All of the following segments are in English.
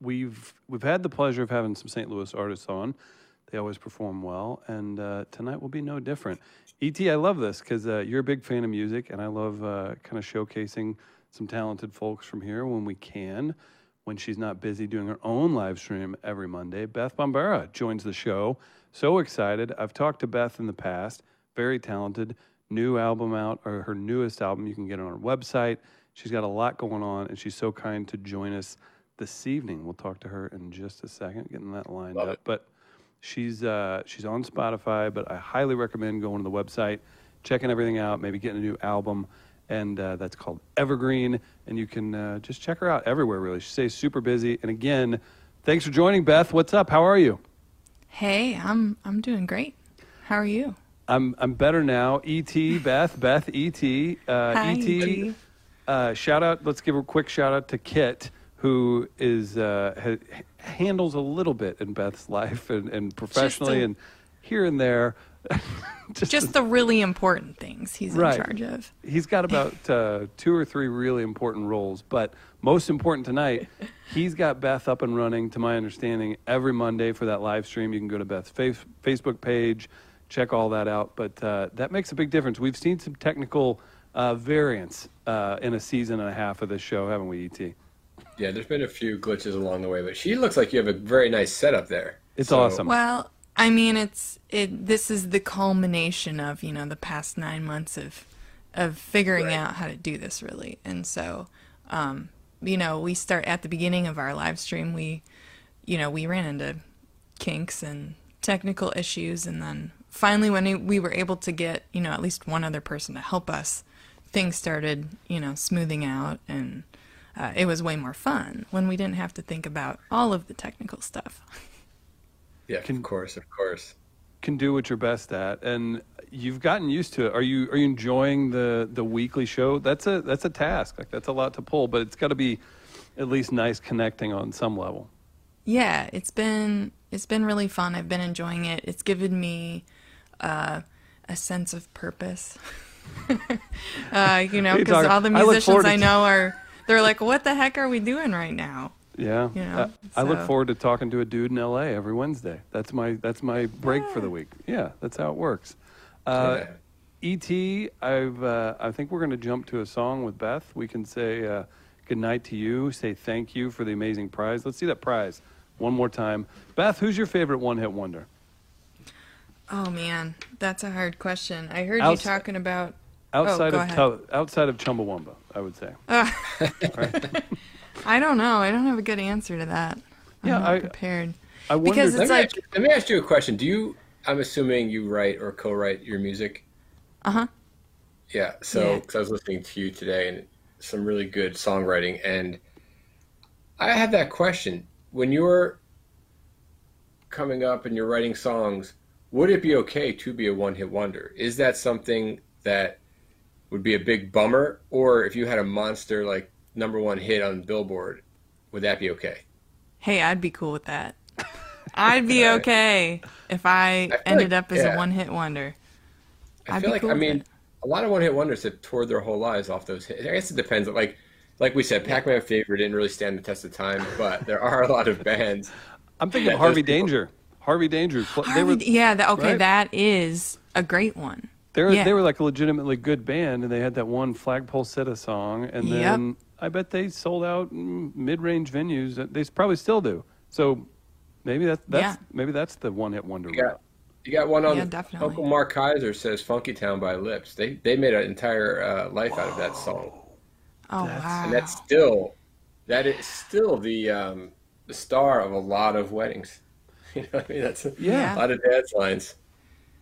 we've we've had the pleasure of having some St. Louis artists on. They always perform well, and uh, tonight will be no different. Et, I love this because uh, you're a big fan of music, and I love uh, kind of showcasing some talented folks from here when we can. When she's not busy doing her own live stream every Monday, Beth Bombara joins the show. So excited! I've talked to Beth in the past. Very talented. New album out, or her newest album. You can get it on her website. She's got a lot going on, and she's so kind to join us this evening. We'll talk to her in just a second, getting that lined Love up. it. But she's uh, she's on Spotify, but I highly recommend going to the website, checking everything out, maybe getting a new album, and uh, that's called Evergreen. And you can uh, just check her out everywhere. Really, she stays super busy. And again, thanks for joining, Beth. What's up? How are you? Hey, I'm I'm doing great. How are you? I'm I'm better now. Et Beth Beth Et uh, Hi, Et. E.T.. Uh, shout out. Let's give a quick shout out to Kit, who is uh, ha- handles a little bit in Beth's life and, and professionally and here and there. just Just the really important things he's Right. in charge of. he's got about uh, two or three really important roles, but most important tonight, he's got Beth up and running. To my understanding, every Monday for that live stream, you can go to Beth's face, Facebook page, check all that out. But uh, that makes a big difference. We've seen some technical uh, variance uh, in a season and a half of this show, haven't we, Et? Yeah, there's been a few glitches along the way, but she looks like you have a very nice setup there. It's So- awesome. Well, I mean, it's it. This is the culmination of you know the past nine months of of figuring Right. out how to do this really, and so um, you know we start at the beginning of our live stream. We you know we ran into kinks and technical issues, and then finally when we were able to get you know at least one other person to help us, things started you know smoothing out and. Uh, it was way more fun when we didn't have to think about all of the technical stuff. Yeah, Can- of course, of course. Can do what you're best at, and you've gotten used to it. Are you are you enjoying the the weekly show? That's a that's a task. Like that's a lot to pull, but it's got to be at least nice connecting on some level. Yeah, it's been it's been really fun. I've been enjoying it. It's given me uh, a sense of purpose. uh, you know, What are you because all the I look forward musicians I, I t- know are they're like, "What the heck are we doing right now?" Yeah, You know, I, I look forward to talking to a dude in L.A. every Wednesday. That's my that's my break for the week. Yeah, that's how it works. Uh, Et, I've uh, I think we're going to jump to a song with Beth. We can say uh, good night to you. Say thank you for the amazing prize. Let's see that prize one more time. Beth, who's your favorite one-hit wonder? Oh man, that's a hard question. I heard Outs- you talking about. Outside Oh, of. Tel- outside of Chumbawamba, I would say. I don't know. I don't have a good answer to that. I'm Yeah, not I- prepared. I wonder. Because Let It's me, like- ask you, let me ask you a question. Do you? I'm assuming you write or co-write your music. Uh huh. Yeah. So, Yeah. because I was listening to you today and some really good songwriting, and I had that question: when you're coming up and you're writing songs, would it be okay to be a one-hit wonder? Is that something that would be a big bummer, or if you had a monster like number one hit on Billboard, would that be okay? Hey, I'd be cool with that. I'd be okay if I, feel ended like- up as yeah. a one-hit wonder. I I'd feel like cool I mean it. a lot of one hit wonders have toured their whole lives off those hits. I guess it depends. Like like we said, Pac Man Fever didn't really stand the test of time, but there are a lot of bands. I'm thinking Yeah, Harvey those people- Danger. Harvey Danger. They Harvey, were yeah, that, okay, right? that is a great one. They were, yeah. they were like a legitimately good band, and they had that one Flagpole Sitta song, and Yep. then I bet they sold out mm, mid-range venues. They probably still do. So maybe that, that's Yeah. maybe that's the one-hit wonder. You got you got one on Yeah, definitely. Uncle Mark Kaiser says "Funky Town" by Lipps. They they made an entire uh, life out of that song, Oh That's- wow. and that's still that is still the um, the star of a lot of weddings. You know what I mean? That's a, Yeah. a lot of dance lines.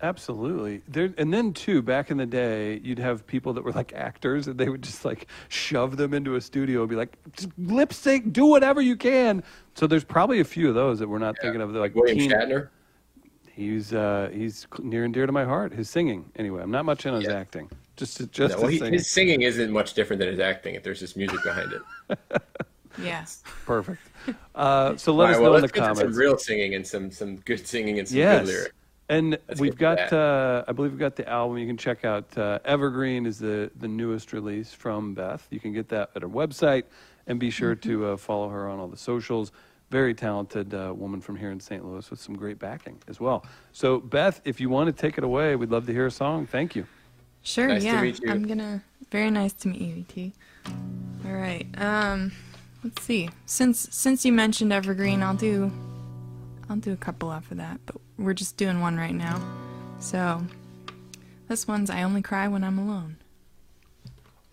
Absolutely. There, and then too, back in the day, you'd have people that were like actors, and they would just like shove them into a studio and be like, "Just lip sync, do whatever you can. So there's probably a few of those that we're not thinking of. They're like William teen- Shatner. He's uh, he's near and dear to my heart. His singing, anyway. I'm not much in on his Yeah. acting. Just just No, well, his he, singing. his singing isn't much different than his acting if there's just music behind it. Yes. Perfect. Uh, so let All us right, know well, in the let's get to comments. some real singing and some some good singing and some yes. good lyrics. And Let's we've got, uh, I believe we've got the album. You can check out uh, Evergreen is the the newest release from Beth. You can get that at her website, and be sure to uh, follow her on all the socials. very talented uh, woman from here in St. Louis with some great backing as well. So, Beth, if you want to take it away, we'd love to hear a song. Thank you. Sure, Nice to yeah. meet you. I'm gonna. Very nice to meet you, E.T. All right. Um, let's see. Since since you mentioned Evergreen, I'll do. I'll do a couple after that, but we're just doing one right now. So, this one's "I Only Cry When I'm Alone."